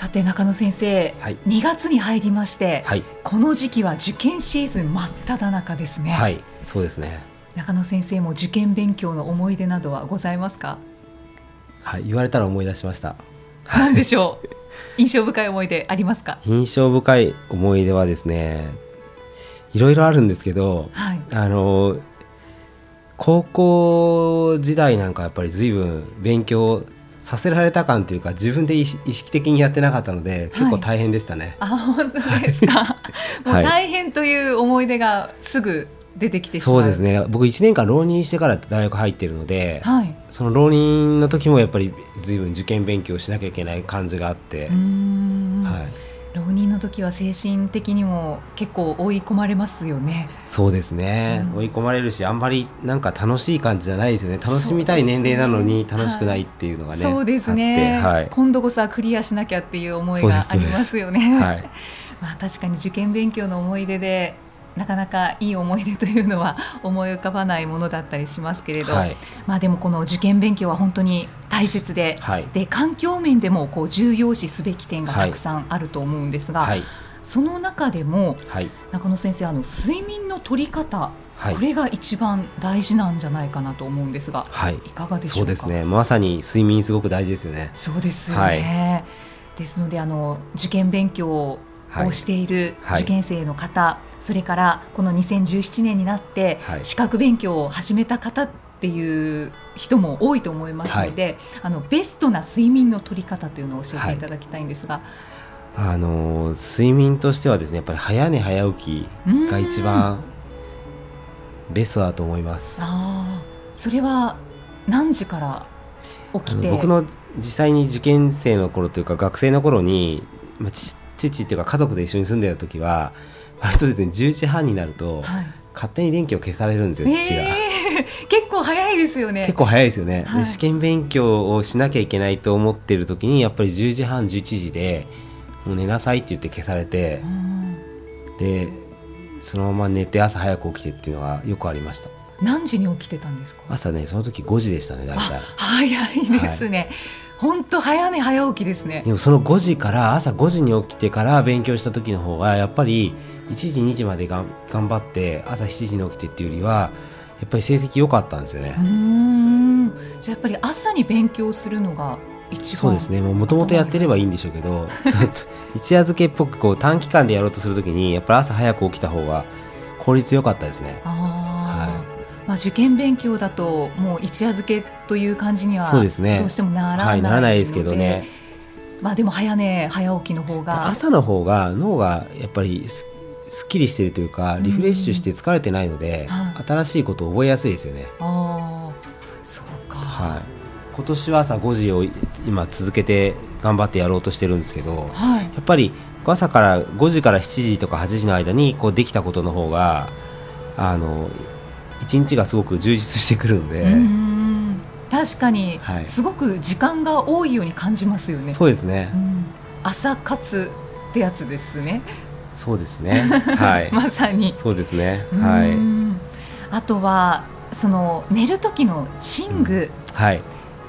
さて中野先生、はい、2月に入りまして、はい、この時期は受験シーズン真っ只中ですね。はい。そうですね。中野先生も受験勉強の思い出などはございますか？はい。言われたら思い出しました。何でしょう？印象深い思い出ありますか？印象深い思い出はですねいろいろあるんですけど、はい、あの高校時代なんかやっぱり随分勉強させられた感というか自分で意識的にやってなかったので、結構大変でしたね。あ本当ですか？もう大変という思い出がすぐ出てきてそうですね。僕1年間浪人してから大学入ってるので、はい、その浪人の時もやっぱり随分受験勉強しなきゃいけない感じがあって。はい浪人の時は精神的にも結構追い込まれますよね。そうですね、うん、追い込まれるしあんまりなんか楽しい感じじゃないですよね。楽しみたい年齢なのに楽しくないっていうのがね、そうですね、はい、今度こそはクリアしなきゃっていう思いがありますよね。はい、まあ確かに受験勉強の思い出でなかなかいい思い出というのは思い浮かばないものだったりしますけれど、はい、まあでもこの受験勉強は本当に大切で。はい、で環境面でもこう重要視すべき点がたくさんあると思うんですが、はい、その中でも、中野先生あの睡眠の取り方これが一番大事なんじゃないかなと思うんですが、はい、いかがでしょうそうですね。まさに睡眠すごく大事ですよね。そうですよね、ですのであの受験勉強をしている受験生の方、はい、それからこの2017年になって資格勉強を始めた方っていう人も多いと思いますので、はい、あのベストな睡眠の取り方というのを教えていただきたいんですが。あの睡眠としてはですねやっぱり早寝早起きが一番ベストだと思います。あそれは何時から起きて？僕の実際に受験生の頃というか学生の頃に、まあ、父っていうか家族で一緒に住んでた時は割とですね10時半になると、はい、勝手に電気を消されるんですよ父が、結構早いですよね。結構早いですよね、はい、で試験勉強をしなきゃいけないと思ってる時にやっぱり10時半11時でもう寝なさいって言って消されてでそのまま寝て朝早く起きてっていうのはよくありました。何時に起きてたんですか？朝ねその時5時でしたね大体。早いですね、はい。本当早寝早起きですね。でもその5時から朝5時に起きてから勉強した時の方がやっぱり1時2時までが頑張って朝7時に起きてっていうよりはやっぱり成績良かったんですよね。うん。じゃあやっぱり朝に勉強するのが一番そうですね。もともとやってればいいんでしょうけど 一夜漬けっぽくこう短期間でやろうとするときにやっぱり朝早く起きた方が効率良かったですね。はい。まあ、受験勉強だともう一夜漬けという感じにはどうしてもならない、はい、ならないですけどね。まあでも早寝早起きの方が朝の方が脳がやっぱりすっきりしているというかリフレッシュして疲れてないので、うん、新しいことを覚えやすいですよね。ああそうか、はい、今年は朝5時を今続けて頑張ってやろうとしてるんですけど、はい、やっぱり朝から5時から7時とか8時の間にこうできたことの方があの一日がすごく充実してくるので。確かに、すごく時間が多いように感じますよね。そうですね。うん、朝活ってやつですね。そうですね。はい。まさに。そうですね。はい。あとはその寝る時の寝具、うん、はい。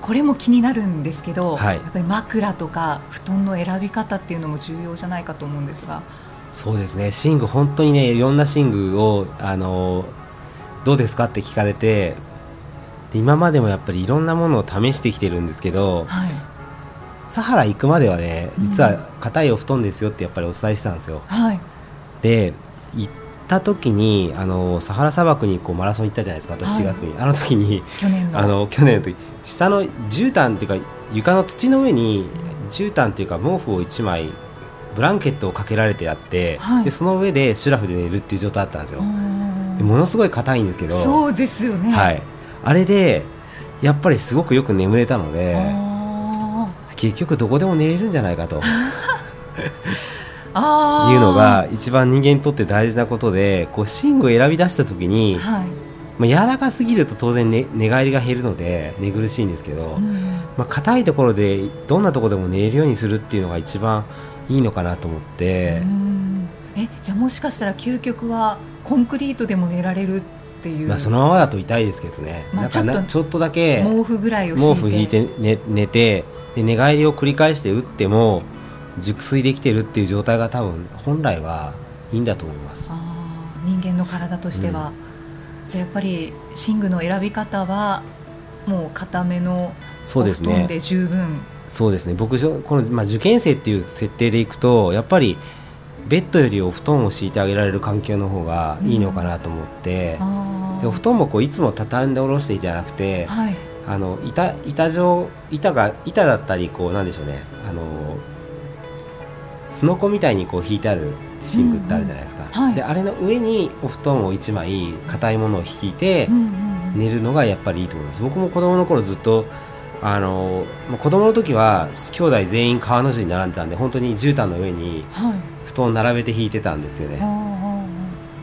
これも気になるんですけど、はい、やっぱり枕とか布団の選び方っていうのも重要じゃないかと思うんですが。そうですね。寝具本当にねいろんな寝具をあのどうですかって聞かれて今までもやっぱりいろんなものを試してきてるんですけど、はい、サハラ行くまではね実は硬いお布団ですよってやっぱりお伝えしてたんですよ。はい、で行った時にあのサハラ砂漠にこうマラソン行ったじゃないですか私4月に、はい、あの時に去年の。あの去年の時。下の絨毯っていうか床の土の上に絨毯っていうか毛布を1枚ブランケットをかけられてあって、はい、でその上でシュラフで寝るっていう状態だったんですよ。ものすごい硬いんですけど。そうですよね、はい、あれでやっぱりすごくよく眠れたので結局どこでも寝れるんじゃないかと。いうのが一番人間にとって大事なことでこう寝具を選び出した時に、はい、まあ、柔らかすぎると当然、ね、寝返りが減るので寝苦しいんですけど、うん、まあ、硬いところでどんなところでも寝れるようにするっていうのが一番いいのかなと思って。えじゃあもしかしたら究極はコンクリートでも寝られるっていう、まあ、そのままだと痛いですけどね、まあ、ちょっとちょっとだけ毛布ぐらいを毛布引いて寝寝てで寝返りを繰り返して打っても熟睡できてるっていう状態が多分本来はいいんだと思います。人間の体としては、うん、じゃあやっぱり寝具の選び方はもう固めのお布団で十分。そうですね。僕この、まあ、受験生っていう設定でいくとやっぱりベッドよりお布団を敷いてあげられる環境の方がいいのかなと思って、うん、でお布団もこういつも畳んで下ろしてじゃなくて、はい、あの板板状板が板だったりこうなんでしょうね。あのすのこみたいにこう引いてある寝具ってあるじゃないですか、うんうんはい、であれの上にお布団を1枚硬いものを引いて寝るのがやっぱりいいと思います。僕も子供の頃ずっとあの子供の時は兄弟全員川の字に並んでたんで本当に絨毯の上に布団を並べて引いてたんですよね、は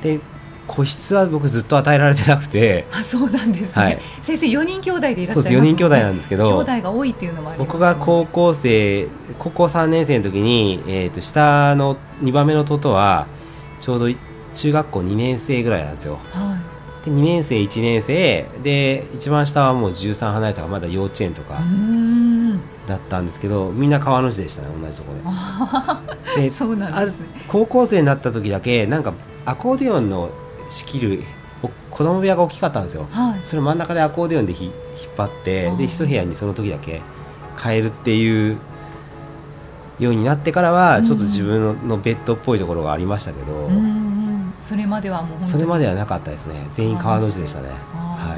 い、で個室は僕ずっと与えられてなくて。あそうなんですね、はい、先生4人兄弟でいらっしゃいます、ね、そうです4人兄弟なんですけど。兄弟が多いっていうのもあります、僕が高校生高校3年生の時に、えーと、下の2番目の弟はちょうど中学校2年生ぐらいなんですよ、はい、で2年生1年生。で一番下はもう13離れたからまだ幼稚園とかだったんですけどみんな川の字でしたね同じところででそうなんです、ね、高校生になった時だけなんかアコーディオンの仕切る子供部屋が大きかったんですよ、はい、それ真ん中でアコーディオンで引っ張ってで一部屋にその時だけ変えるっていうようになってからはちょっと自分のベッドっぽいところがありましたけど、うんうん、それまではもうそれまではなかったですね。全員川の字でしたね。は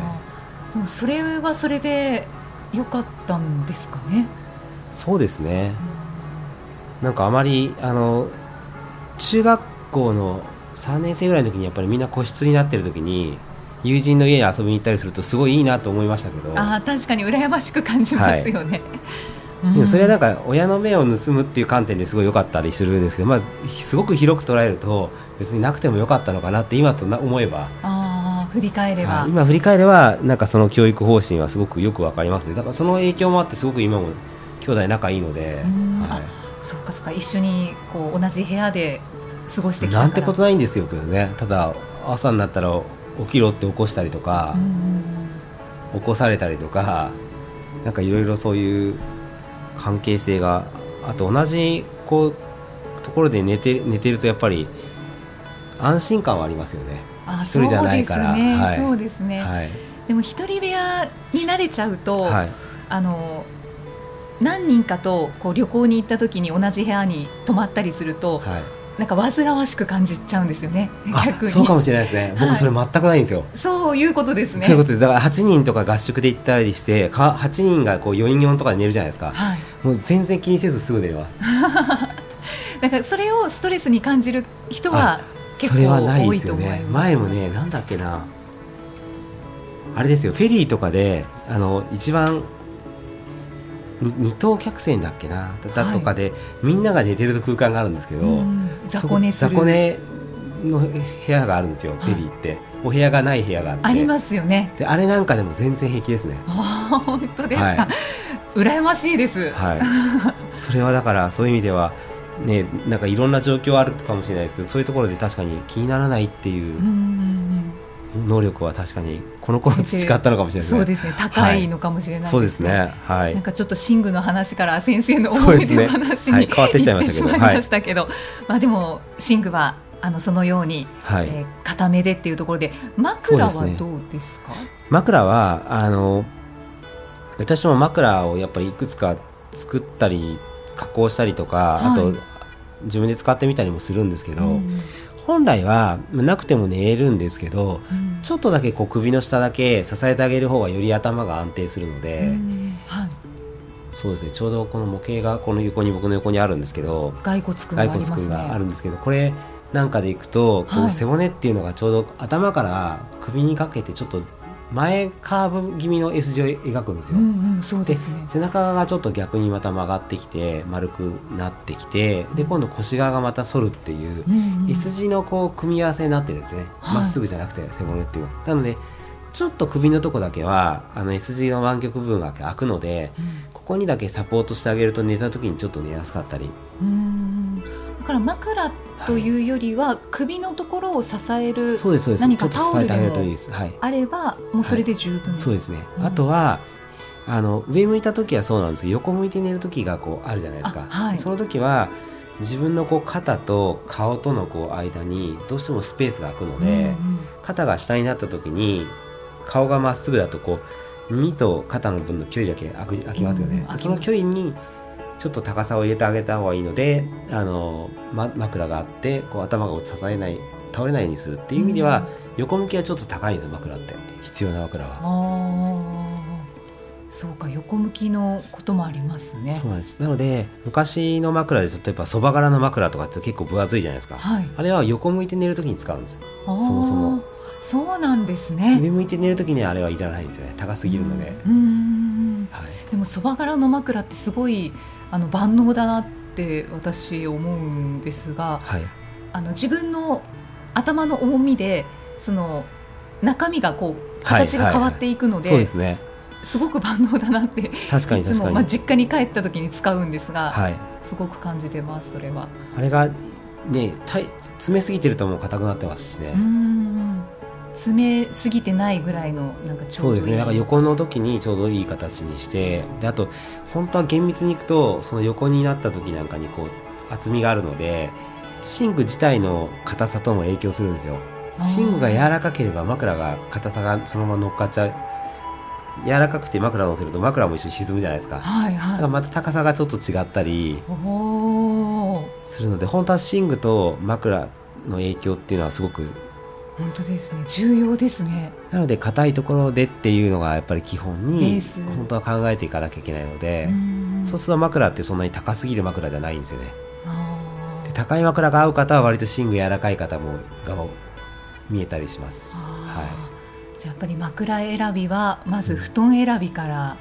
い。でもそれはそれで良かったんですかね？そうですね、うん、なんかあまりあの中学校の3年生ぐらいの時にやっぱりみんな個室になってる時に友人の家に遊びに行ったりするとすごいいいなと思いましたけど。あ確かに羨ましく感じますよね、はい、でもそれはなんか親の目を盗むっていう観点ですごい良かったりするんですけど、まあ、すごく広く捉えると別になくてもよかったのかなって今と思えば。あ振り返れば、今振り返ればなんかその教育方針はすごくよくわかりますね。だからその影響もあってすごく今も兄弟仲いいので、はい、そうかそうか。一緒にこう同じ部屋で過ごしてきたなんてことないんですよけどね。ただ朝になったら起きろって起こしたりとか、起こされたりとかなんかいろいろそういう関係性があと同じこうところで寝て寝てるとやっぱり安心感はありますよね。一人じゃないから、そうですね、はい、でも一人部屋に慣れちゃうと、はい、あの何人かとこう旅行に行った時に同じ部屋に泊まったりすると、はいなんか煩わしく感じちゃうんですよね。そうかもしれないですね。僕それ全くないんですよ。はい、そういうことですね。そういうことです。だから8人とか合宿で行ったりして、か8人がこう4人4とかで寝るじゃないですか。はい、もう全然気にせずすぐ寝ます。だからそれをストレスに感じる人は結構多いと思います。ね、前もね、なんだっけな。あれですよ、フェリーとかであの一番二等客船だっけなだとかで、はい、みんなが寝てる空間があるんですけど、雑魚寝雑魚寝の部屋があるんですよ、フェリーって。お部屋がない部屋があって。ありますよね。であれなんかでも全然平気ですね。あ本当ですか、はい、羨ましいです。はい。それはだからそういう意味ではねなんかいろんな状況あるかもしれないですけどそういうところで確かに気にならないっていう能力は確かにこの頃培ったのかもしれない、ね、そうですね。高いのかもしれない、ねはい、そうですね。はい。なんかちょっと寝具の話から先生の思い出の話に、ねはい、変わってっちゃいましたけど、はい、まあでも寝具はあのそのように、はい。えー、固めでっていうところで枕はどうですか、ね、枕はあの私も枕をやっぱりいくつか作ったり加工したりとか、あと自分で使ってみたりもするんですけど、うん、本来はなくても寝れるんですけど、うん、ちょっとだけこう首の下だけ支えてあげる方がより頭が安定するので、はい、そうですね。ちょうどこの模型がこの横に僕の横にあるんですけど骸骨くんがあります、ね、があるんですけどこれなんかでいくとこう背骨っていうのがちょうど頭から首にかけてちょっと前カーブ気味の S 字を描くんですよ、うんうん、そうですね。背中がちょっと逆にまた曲がってきて丸くなってきてで今度腰側がまた反るっていう、うんうん、S 字のこう組み合わせになってるんですね。ま、はい、っすぐじゃなくて背骨っていうの。なのでちょっと首のとこだけはあの S 字の湾曲部分が開くので、うん、ここにだけサポートしてあげると寝た時にちょっと寝やすかったりだから枕というよりは、首のところを支える何かタオルでもあればもうそれで十分、そうですね、あとはあの上向いた時はそうなんです。けど横向いて寝る時がこうあるじゃないですか、はい、その時は自分のこう肩と顔とのこう間にどうしてもスペースが空くので、うんうん、肩が下になった時に顔がまっすぐだとこう耳と肩の分の距離だけ空空きますよね、うん、その距離にちょっと高さを入れてあげた方がいいのであの、ま、枕があってこう頭が支えない倒れないようにするっていう意味では、うん、横向きはちょっと高いんです枕って。必要な枕は。そうか横向きのこともありますね。そうなんです。なので昔の枕で例えばそば柄の枕とかって結構分厚いじゃないですか、はい、あれは横向いて寝るときに使うんです。そもそも。そうなんですね。上向いて寝るときにあれはいらないんですよね。高すぎるので。うん。はい、でもそば柄の枕ってすごいあの万能だなって私思うんですが、はい、あの自分の頭の重みでその中身がこう形が変わっていくので、そうですね。すごく万能だなって確かにいつも、まあ、実家に帰った時に使うんですが、はい、すごく感じてますそれは。あれがね詰めすぎてるともう硬くなってますしね詰めすぎてないぐらいのなんかちょうどいい。そうですね。だから横の時にちょうどいい形にしてであと本当は厳密にいくとその横になった時なんかにこう厚みがあるので寝具自体の硬さとも影響するんですよ。寝具が柔らかければ枕が硬さがそのまま乗っかっちゃう。柔らかくて枕を乗せると枕も一緒に沈むじゃないですか,、はいはい、だからまた高さがちょっと違ったりするので本当は寝具と枕の影響っていうのはすごく本当ですね。重要ですね。なので硬いところでっていうのがやっぱり基本に本当は考えていかなきゃいけないのでそうすると枕ってそんなに高すぎる枕じゃないんですよね。で高い枕が合う方は割と寝具柔らかい方もが見えたりします。はい。じゃあやっぱり枕選びはまず布団選びから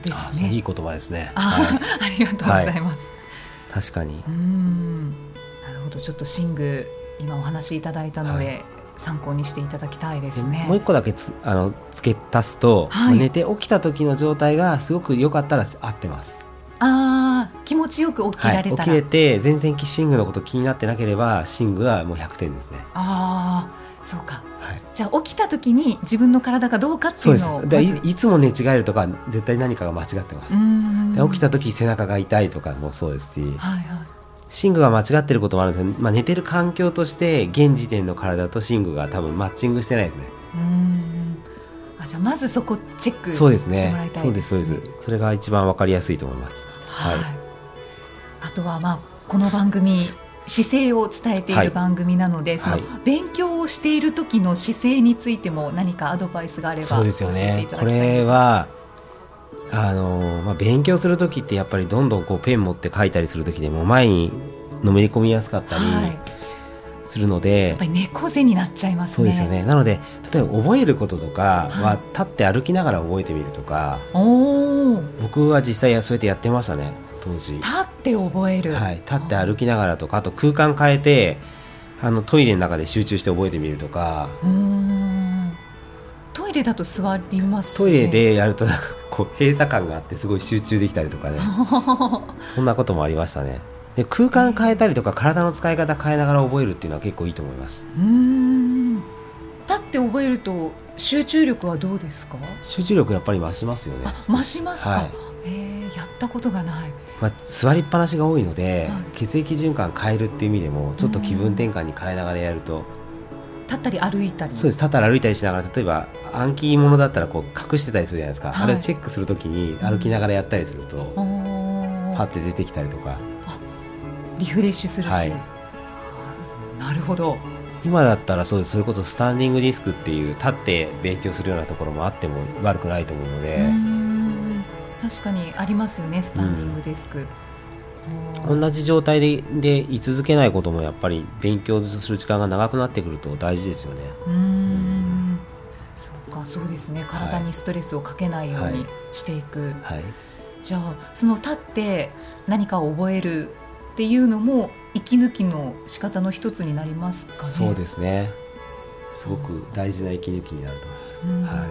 ですね、うん、いい言葉ですね。あはい、ありがとうございます、はい、確かに。うん。なるほど。ちょっと寝具今お話しいただいたので、はい参考にしていただきたいですね。もう一個だけつあの付け足すと、はい、寝て起きた時の状態がすごく良かったら合ってます。ああ気持ちよく起きられたら、はい、起きれて全然寝具のこと気になってなければ寝具はもう100点ですね。ああそうか、はい、じゃあ起きた時に自分の体がどうかっていうのをでいいつも寝違えるとか絶対何かが間違ってます。で起きた時背中が痛いとかもそうですし、はいはい、寝具が間違ってることもあるんですけど、まあ、寝てる環境として現時点の体と寝具が多分マッチングしてないですね。うんあじゃあまずそこチェックしてもらいたいです、ね、そうですそうです。それが一番わかりやすいと思います。はい、はい、あとはまあこの番組姿勢を伝えている番組なので、はい、その勉強をしている時の姿勢についても何かアドバイスがあればそうですよね。これはあのまあ、勉強する時ってやっぱりどんどんこうペン持って書いたりする時でも前にのめり込みやすかったりするので、はい、やっぱり猫背になっちゃいます、ね、そうですよね。なので例えば覚えることとかは立って歩きながら覚えてみるとか、はい、僕は実際そうやってやってましたね当時。立って覚える、はい、立って歩きながらとかあと空間変えてあのトイレの中で集中して覚えてみるとか。トイレだと座ります、ね、トイレでやるとなんかこう閉鎖感があってすごい集中できたりとかね。そんなこともありましたね。で空間変えたりとか体の使い方変えながら覚えるっていうのは結構いいと思います。うん。立って覚えると集中力はどうですか？集中力やっぱり増しますよね。増しますか、はい、えやったことがない、まあ、座りっぱなしが多いので、はい、血液循環変えるっていう意味でもちょっと気分転換に変えながらやると立ったり歩いたり。そうです。立ったり歩いたりしながら例えば暗記物だったらこう隠してたりするじゃないですか、はい、あれをチェックするときに歩きながらやったりすると、うん、パッて出てきたりとか。リフレッシュするし、はい、なるほど。今だったらそうです。それこそスタンディングディスクっていう立って勉強するようなところもあっても悪くないと思うので。確かにありますよねスタンディングディスク、うん同じ状態でで居続けないこともやっぱり勉強する時間が長くなってくると大事ですよね。うん。そうかそうですね。体にストレスをかけないようにしていく、はい、じゃあその立って何かを覚えるっていうのも息抜きの仕方の一つになりますかね？そうですね。すごく大事な息抜きになると思います、はい、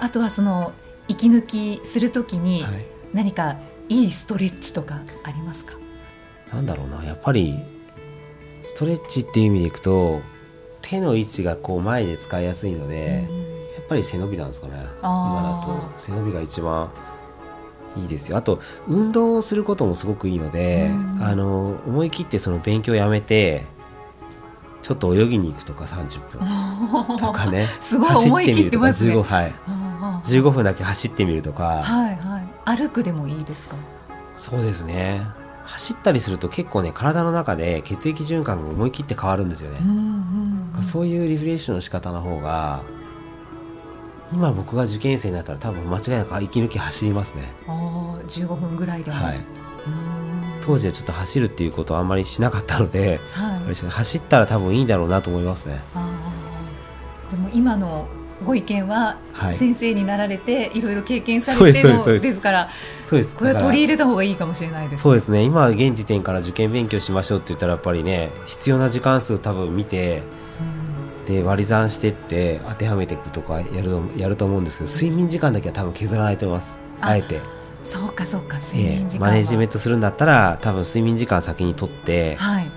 あとはその息抜きするときに何かいいストレッチとかありますか、なんだろうな。やっぱりストレッチっていう意味でいくと手の位置がこう前で使いやすいので、うん、やっぱり背伸びなんですかね。今だと。背伸びが一番いいですよ。あと運動をすることもすごくいいので、うん、あの思い切ってその勉強をやめてちょっと泳ぎに行くとか30分 とかね。すごい思い切ってますね。15、はい、15分だけ走ってみるとか、はいはい、歩くでもいいですか？そうですね。走ったりすると結構ね体の中で血液循環が思い切って変わるんですよね、うんうんうん、そういうリフレッシュの仕方の方が今僕が受験生になったら多分間違いなく息抜き走りますね。あ15分ぐらいでも、はい、当時はちょっと走るっていうことはあんまりしなかったので、はい、走ったら多分いいんだろうなと思いますね。でも今のご意見は先生になられて、い、ろいろ経験されてのですからそうです。これは取り入れた方がいいかもしれないです、ね、そうですね。今現時点から受験勉強しましょうって言ったらやっぱりね必要な時間数多分見て、で割り算してって当てはめていくとかやるとやると思うんですけど睡眠時間だけは多分削らないと思います。あえて。そうかそうか睡眠時間、えー、マネジメントするんだったら多分睡眠時間先にとって、はい、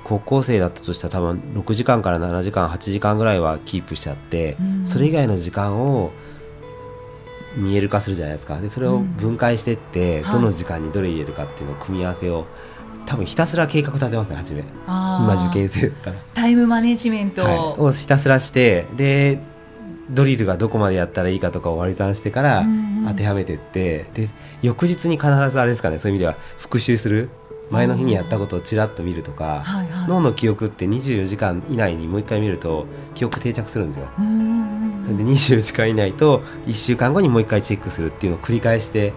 高校生だったとしたら多分6時間から7時間8時間ぐらいはキープしちゃって、うん、それ以外の時間を見える化するじゃないですか。でそれを分解していって、うん、どの時間にどれ入れるかっていうのを組み合わせを多分ひたすら計画立てますね初め。今受験生だったら。タイムマネジメント、はい、をひたすらしてでドリルがどこまでやったらいいかとかを割り算してから当てはめていって、で翌日に必ずあれですかねそういう意味では復習する前の日にやったことをちらっと見るとか、はいはい、脳の記憶って24時間以内にもう一回見ると記憶定着するんですよ。なんで24時間以内と1週間後にもう一回チェックするっていうのを繰り返して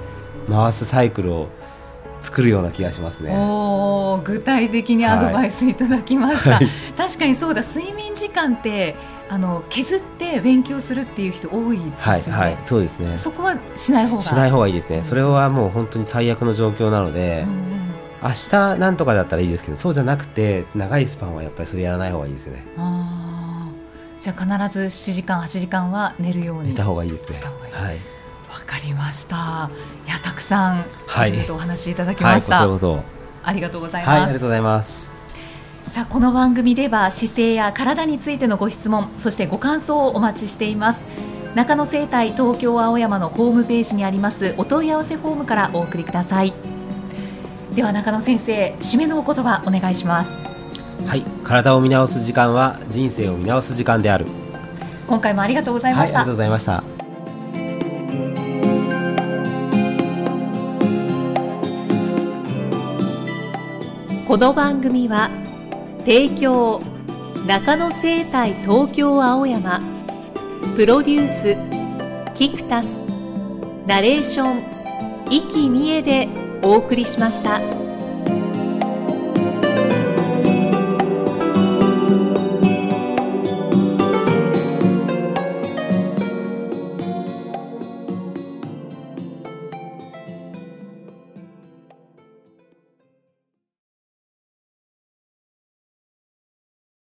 回すサイクルを作るような気がしますね。お具体的にアドバイスいただきました。はい、確かにそうだ睡眠時間ってあの削って勉強するっていう人多いですね。はい、はい、そうですね。そこはしない方がしない方がいいですね。それはもう本当に最悪の状況なので。うん明日なんとかだったらいいですけどそうじゃなくて長いスパンはやっぱりそれやらない方がいいですよね。あじゃあ必ず7時間8時間は寝るように寝た方がいいですね。はい。わかりました。いやたくさん、はい、お話しいただきました、はい、こちらこそ。ありがとうございます、はい、ありがとうございます。さあこの番組では姿勢や体についてのご質問そしてご感想をお待ちしています。中野生態東京青山のホームページにありますお問い合わせフォームからお送りくださいでは中野先生締めのお言葉お願いします。はい体を見直す時間は人生を見直す時間である。今回もありがとうございました、はい、ありがとうございました。この番組は提供中野生態東京青山プロデュースキクタスナレーション生きみえでお送りしました。